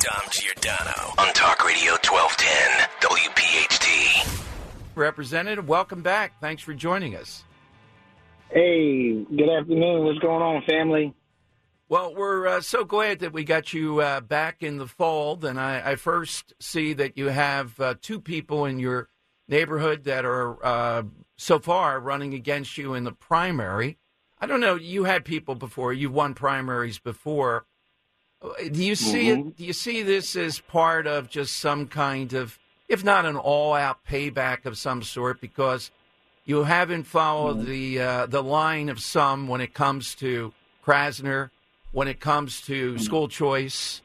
Dom Giordano on Talk Radio 1210 WPHT. Representative, welcome back. Thanks for joining us. Hey, good afternoon. What's going on, family? Well, we're uh, so glad that we got you uh, back in the fold. And I, I first see that you have uh, two people in your neighborhood that are uh, so far running against you in the primary. I don't know. You had people before. You won primaries before. Do you see Mhm. it? Do you see this as part of just some kind of, if not an all-out payback of some sort, because you haven't followed the uh, the line of some when it comes to Krasner, when it comes to school choice,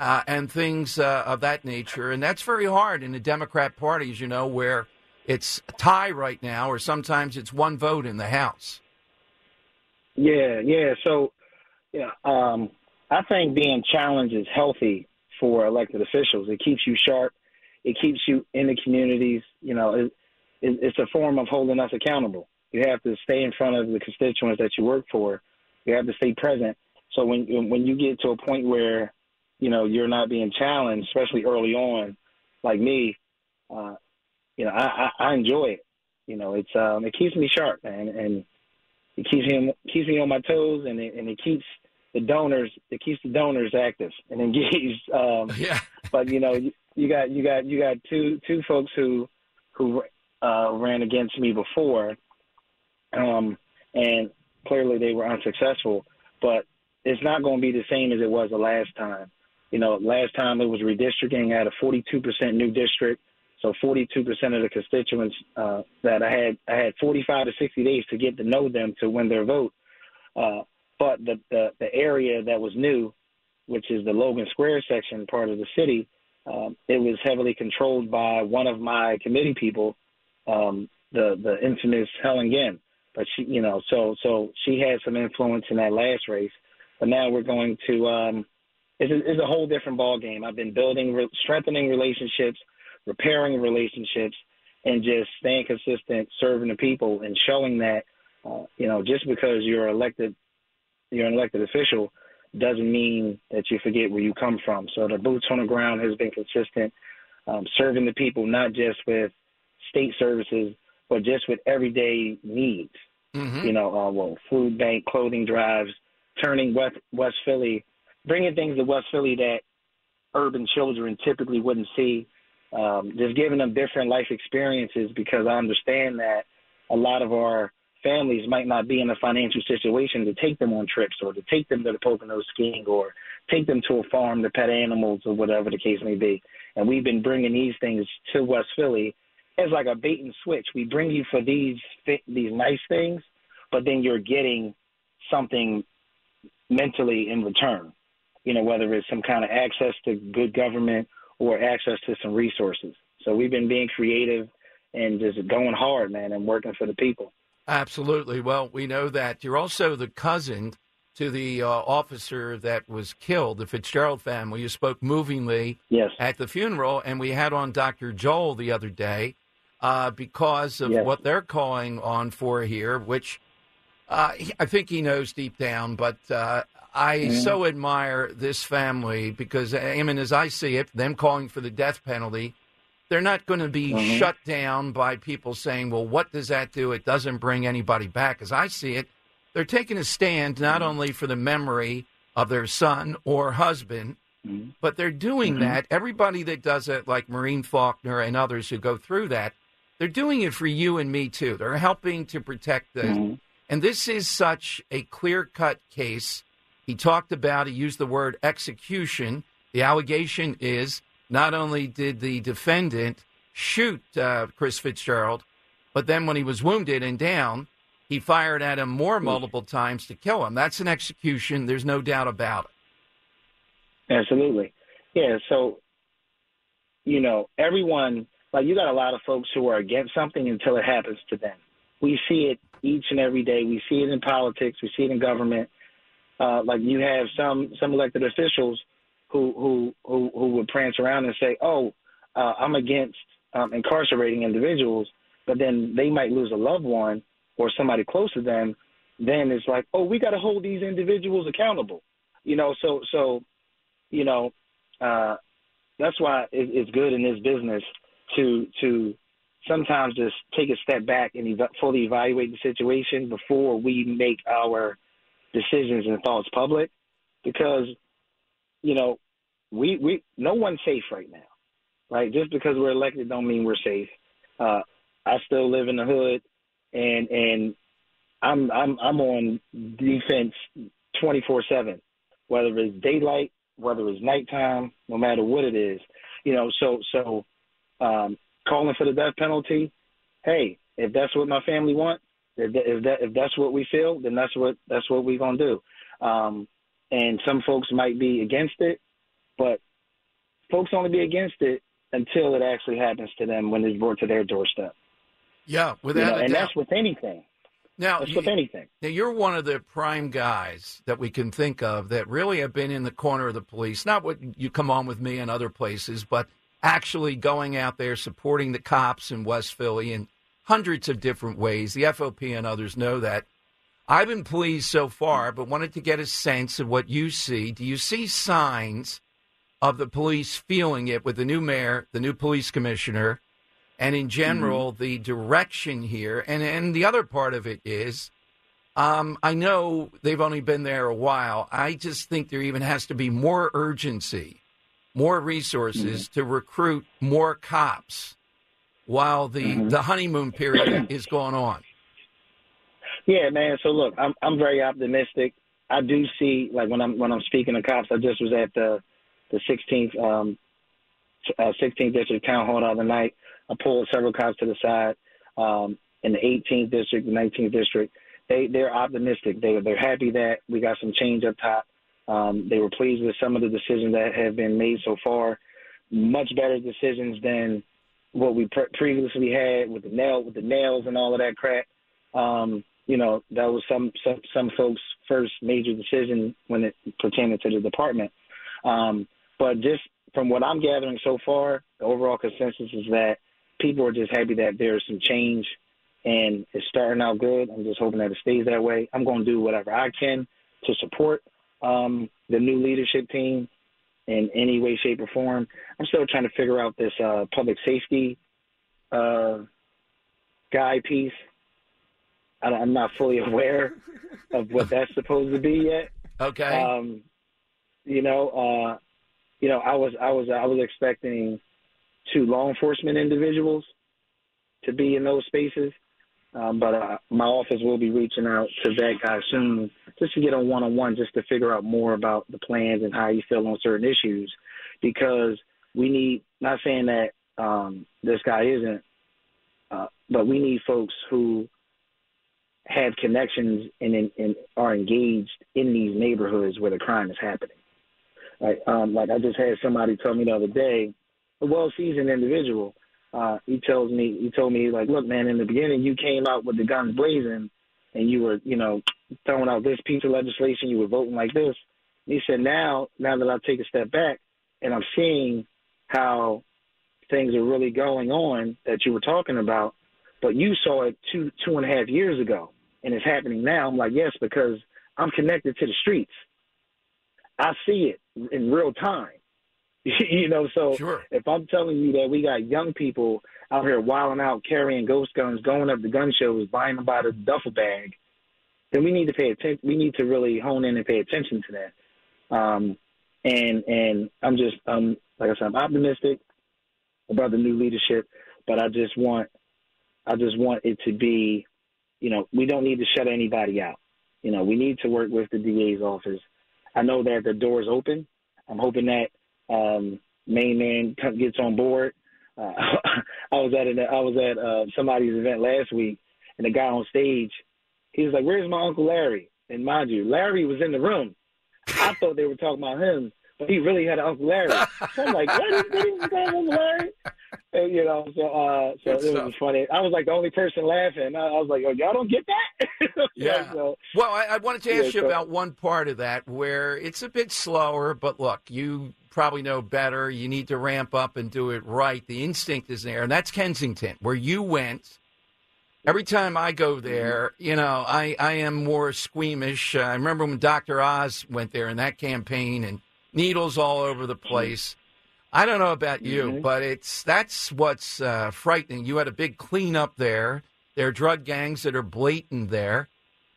uh, and things uh, of that nature, and that's very hard in the Democrat Party, as you know, where it's a tie right now, or sometimes it's one vote in the House. Yeah, yeah. So, yeah, um, I think being challenged is healthy for elected officials. It keeps you sharp. It keeps you in the communities. You know, it, it, it's a form of holding us accountable. You have to stay in front of the constituents that you work for. You have to stay present. So when when you get to a point where, you know, you're not being challenged, especially early on, like me, uh, you know, I, I, I enjoy it. You know, it's um, it keeps me sharp, man, and it keeps me keeps me on my toes, and it, and it keeps the donors it keeps the donors active and engaged. Um, Yeah. but you know, you, you got you got you got two two folks who who uh, ran against me before, um, and clearly they were unsuccessful. But it's not going to be the same as it was the last time. You know, last time it was redistricting. I had a 42% new district, so 42% of the constituents uh, that I had, I had 45 to 60 days to get to know them to win their vote. Uh, but the, the the area that was new, which is the Logan Square section part of the city, um, it was heavily controlled by one of my committee people, um, the the infamous Helen Gym. But she, you know, so so she had some influence in that last race. But now we're going to. Um, it's, a, it's a whole different ball game. I've been building, re- strengthening relationships, repairing relationships, and just staying consistent, serving the people, and showing that, uh, you know, just because you're elected, you're an elected official, doesn't mean that you forget where you come from. So the boots on the ground has been consistent, um, serving the people not just with state services, but just with everyday needs. Mm-hmm. You know, uh, well, food bank, clothing drives, turning West West Philly, bringing things to West Philly that urban children typically wouldn't see. Um, just giving them different life experiences because I understand that a lot of our families might not be in a financial situation to take them on trips or to take them to the Pocono skiing or take them to a farm to pet animals or whatever the case may be. And we've been bringing these things to West Philly as like a bait and switch. We bring you for these these nice things, but then you're getting something mentally in return. You know, whether it's some kind of access to good government or access to some resources. So we've been being creative and just going hard, man, and working for the people. Absolutely. Well, we know that you're also the cousin to the uh, officer that was killed, the Fitzgerald family. You spoke movingly Yes. at the funeral, and we had on Dr. Joel the other day uh, because of Yes. what they're calling on for here, which uh, he- I think he knows deep down. But uh, I Mhm. so admire this family because, I mean, as I see it, them calling for the death penalty, they're not going to be Mhm. shut down by people saying, well, what does that do? It doesn't bring anybody back. As I see it, they're taking a stand not only for the memory of their son or husband, Mhm. but they're doing Mhm. that. Everybody that does it, like Maureen Faulkner and others who go through that, they're doing it for you and me too. They're helping to protect the. Mhm. And this is such a clear cut case. He talked about, he used the word execution. The allegation is not only did the defendant shoot uh, Chris Fitzgerald, but then when he was wounded and down, he fired at him more multiple times to kill him. That's an execution. There's no doubt about it. Absolutely. Yeah. So you know, everyone like you got a lot of folks who are against something until it happens to them. We see it each and every day. We see it in politics. We see it in government. Uh, like you have some some elected officials who who who, who would prance around and say, "Oh, uh, I'm against um, incarcerating individuals," but then they might lose a loved one or somebody close to them. Then it's like, "Oh, we got to hold these individuals accountable," you know. So so, you know, uh, that's why it, it's good in this business to to sometimes just take a step back and ev- fully evaluate the situation before we make our decisions and thoughts public, because you know we we no one's safe right now, right? Just because we're elected don't mean we're safe. Uh, I still live in the hood, and and I'm I'm I'm on defense twenty four seven, whether it's daylight, whether it's nighttime, no matter what it is, you know. So so um, calling for the death penalty, hey, if that's what my family want, if that, if, that, if that's what we feel, then that's what that's what we're gonna do. Um, and some folks might be against it, but folks only be against it until it actually happens to them when it's brought to their doorstep. Yeah, without you know, and doubt. that's with anything. now, That's you- with anything. Now, you're one of the prime guys that we can think of that really have been in the corner of the police. Not what you come on with me and other places, but actually going out there supporting the cops in West Philly in hundreds of different ways. The FOP and others know that. I've been pleased so far, but wanted to get a sense of what you see. Do you see signs of the police feeling it with the new mayor, the new police commissioner, and in general mm-hmm. the direction here? And and the other part of it is um, I know they've only been there a while. I just think there even has to be more urgency, more resources mm-hmm. to recruit more cops while the, mm-hmm. the honeymoon period is going on. Yeah, man. So look, I'm I'm very optimistic. I do see like when I'm when I'm speaking to cops. I just was at the the 16th um, uh, 16th district town hall the other night. I pulled several cops to the side um, in the 18th district, the 19th district. They they're optimistic. They they're happy that we got some change up top. Um, they were pleased with some of the decisions that have been made so far. Much better decisions than what we pre- previously had with the nail with the nails and all of that crap. Um, you know, that was some some some folks' first major decision when it pertained to the department. Um, but just from what I'm gathering so far, the overall consensus is that people are just happy that there's some change and it's starting out good. I'm just hoping that it stays that way. I'm going to do whatever I can to support um, the new leadership team in any way, shape, or form. I'm still trying to figure out this uh, public safety uh, guy piece. I, I'm not fully aware of what that's supposed to be yet. Okay. Um, you know, uh, you know, I was I was I was expecting two law enforcement individuals to be in those spaces, um, but uh, my office will be reaching out to that guy soon just to get a one on one, just to figure out more about the plans and how you feel on certain issues, because we need. Not saying that um, this guy isn't, uh, but we need folks who have connections and, and, and are engaged in these neighborhoods where the crime is happening. Like, um, like I just had somebody tell me the other day, a well-seasoned individual. Uh, he tells me, he told me, like, look, man, in the beginning you came out with the guns blazing, and you were, you know, throwing out this piece of legislation, you were voting like this. And he said, now, now that I take a step back and I'm seeing how things are really going on that you were talking about, but you saw it two two and a half years ago, and it's happening now. I'm like, yes, because I'm connected to the streets. I see it in real time. you know, so Sure. if I'm telling you that we got young people out here wilding out, carrying ghost guns, going up to gun shows, buying them by the duffel bag, then we need to pay attention. We need to really hone in and pay attention to that. Um, and and I'm just um like I said, I'm optimistic about the new leadership, but I just want I just want it to be, you know, we don't need to shut anybody out. You know, we need to work with the DA's office. I know that the door's open. I'm hoping that um, main man gets on board. Uh, I was at an, I was at uh, somebody's event last week, and the guy on stage, he was like, "Where's my uncle Larry?" And mind you, Larry was in the room. I thought they were talking about him, but he really had Uncle Larry. So I'm like, what is, what is guy Uncle Larry? And, you know, so uh, so Good it stuff. was funny. I was like the only person laughing. I, I was like, oh, y'all don't get that? Yeah. so, Well, I, I wanted to ask Yeah, you so- about one part of that where it's a bit slower, but look, you probably know better. You need to ramp up and do it right. The instinct is there, and that's Kensington, where you went. Every time I go there, you know, I, I am more squeamish. Uh, I remember when Dr. Oz went there in that campaign and needles all over the place. I don't know about you, Mhm. but it's that's what's uh, frightening. You had a big cleanup there. There are drug gangs that are blatant there.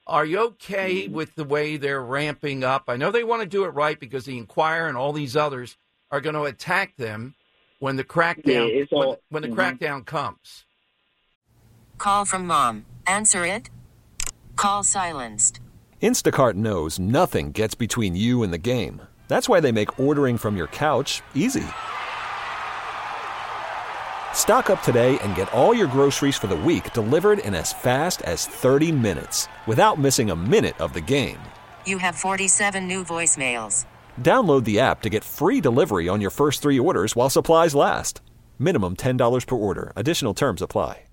Are you okay with the way they're ramping up? I know they want to do it right because the Inquirer and all these others are going to attack them when the crackdown Yeah, it's when, when the mhm. crackdown comes. Call from mom. Answer it. Call silenced. Instacart knows nothing gets between you and the game. That's why they make ordering from your couch easy. Stock up today and get all your groceries for the week delivered in as fast as 30 minutes without missing a minute of the game. You have 47 new voicemails. Download the app to get free delivery on your first three orders while supplies last. Minimum $10 per order. Additional terms apply.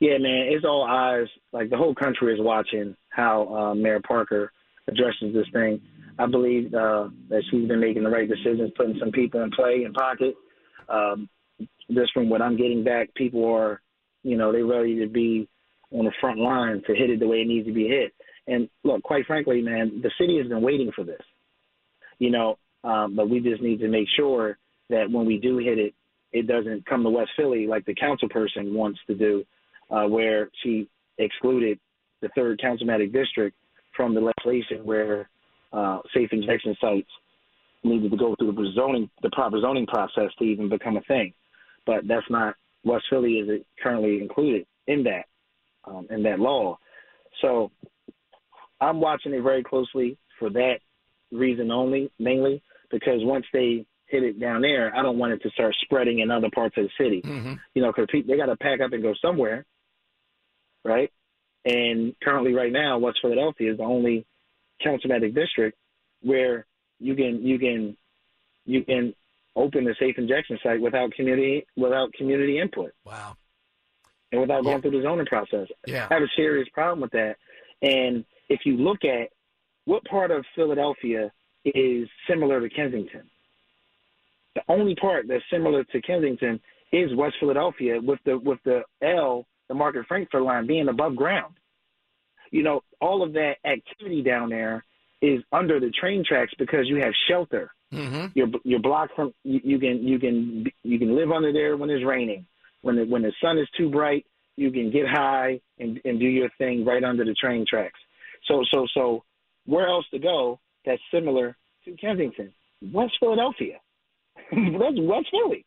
Yeah, man, it's all eyes. Like the whole country is watching how uh, Mayor Parker addresses this thing. I believe uh, that she's been making the right decisions, putting some people in play and pocket. Um, just from what I'm getting back, people are, you know, they're ready to be on the front line to hit it the way it needs to be hit. And look, quite frankly, man, the city has been waiting for this. You know, um, but we just need to make sure that when we do hit it, it doesn't come to West Philly like the council person wants to do uh, where she excluded the third councilmatic district from the legislation where uh, safe injection sites needed to go through the zoning, the proper zoning process to even become a thing. But that's not West Philly is currently included in that um, in that law. So I'm watching it very closely for that reason only, mainly because once they hit it down there, I don't want it to start spreading in other parts of the city Mm-hmm. you know, because they got to pack up and go somewhere, right? And currently, right now, West Philadelphia is the only councilmatic district where you can you can you can open a safe injection site without community without community input Wow. and without Yeah. going through the zoning process. Yeah. I have a serious problem with that. And if you look at what part of Philadelphia is similar to Kensington, the only part that's similar to Kensington is West Philadelphia with the with the L, the Market Frankford line being above ground. You know, all of that activity down there is under the train tracks because you have shelter. Mm-hmm. You're you're blocked from you, you can you can you can live under there when it's raining. When the when the sun is too bright, you can get high and and do your thing right under the train tracks. So so so where else to go that's similar to Kensington? West Philadelphia. that's West Philly.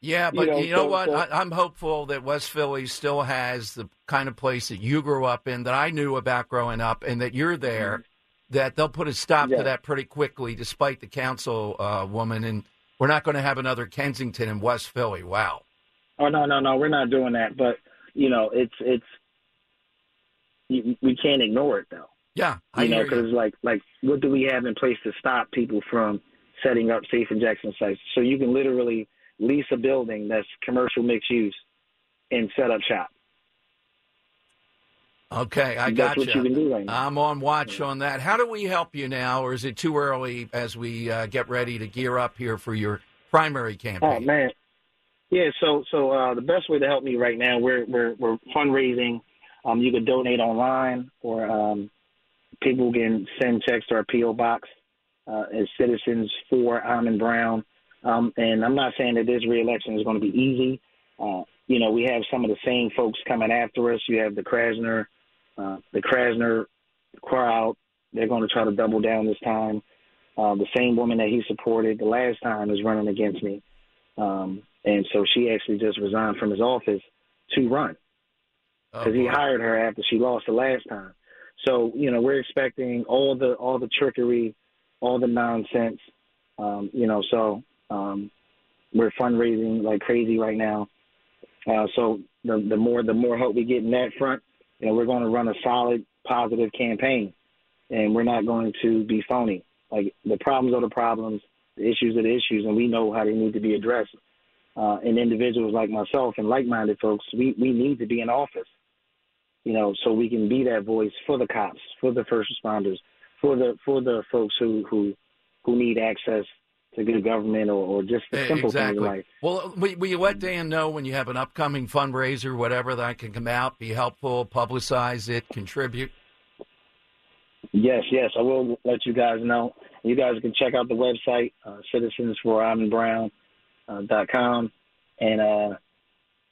Yeah, but you You know, know, so- what? so- I, I'm hopeful that West Philly still has the kind of place that you grew up in, that I knew about growing up, and that you're there. That they'll put a stop to that pretty quickly, despite the council uh, woman, and we're not going to have another Kensington in West Philly. Wow. Oh no no no, we're not doing that. But you know, it's it's you, we can't ignore it though. Yeah, I you know, because like like what do we have in place to stop people from setting up safe injection sites? So you can literally lease a building that's commercial mixed use and set up shop. Okay, I got what you can do right now. I'm on watch on that. How do we help you now, or is it too early as we uh, get ready to gear up here for your primary campaign? Oh man, yeah. So so uh, the best way to help me right now, we're we're we're fundraising. Um, you can donate online, or um, people can send checks to our PO box uh, as citizens for Amen Brown. Um, and I'm not saying that this reelection is going to be easy. Uh, you know, we have some of the same folks coming after us. You have the Krasner, uh, the Krasner crowd. They're going to try to double down this time. Uh, the same woman that he supported the last time is running against me. Um, and so she actually just resigned from his office to run Oh, because he hired her after she lost the last time. So you know we're expecting all the all the trickery, all the nonsense. Um, you know, so um, we're fundraising like crazy right now. Uh, so the the more the more help we get in that front, you know, we're going to run a solid, positive campaign, and we're not going to be phony. Like the problems are the problems. The issues are the issues, and we know how they need to be addressed. Uh, and individuals like myself and like-minded folks, we we need to be in office, you know, so we can be that voice for the cops, for the first responders, for the for the folks who who who need access to good government or, or just the simple exactly. things in life. Well, will, will you let Dan know when you have an upcoming fundraiser, whatever that can come out, be helpful, publicize it, contribute? Yes, yes, I will let you guys know. You guys can check out the website, uh, citizensforamenbrown.com, and uh,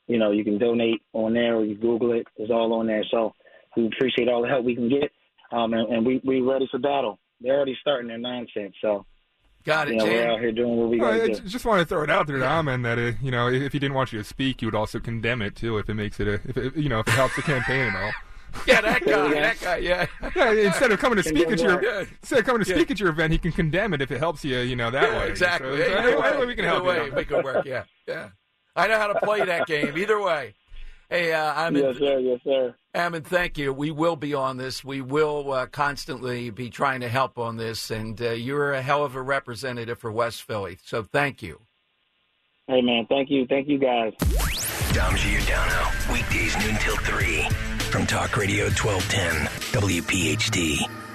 you know you can donate on there or you Google it. It's all on there. So we appreciate all the help we can get, um, and, and we we ready for battle. They're already starting their nonsense, so Got it, you know, we're out here doing what we got I to do. just want to throw it out there to Amen that uh, you know if he didn't want you to speak, you would also condemn it too if it makes it a if it, you know if it helps the campaign and all. Yeah, that guy. that guy. Yeah. Yeah, instead of coming to speak at your Yeah. instead of coming to Yeah. speak at your event, he can condemn it if it helps you, you know that Yeah, way. exactly. So, Yeah, so either anyway, way, we can either help way, you. make it work. Yeah, yeah. I know how to play that game. Either way. Hey, uh, I'm Yes, sir. Yes, sir. Amen, thank you. We will be on this. We will uh, constantly be trying to help on this, and uh, you're a hell of a representative for West Philly. So thank you. Hey, man. Thank you. Thank you, guys. Dom Giordano, weekdays noon till 3 from Talk Radio 1210, WPHT.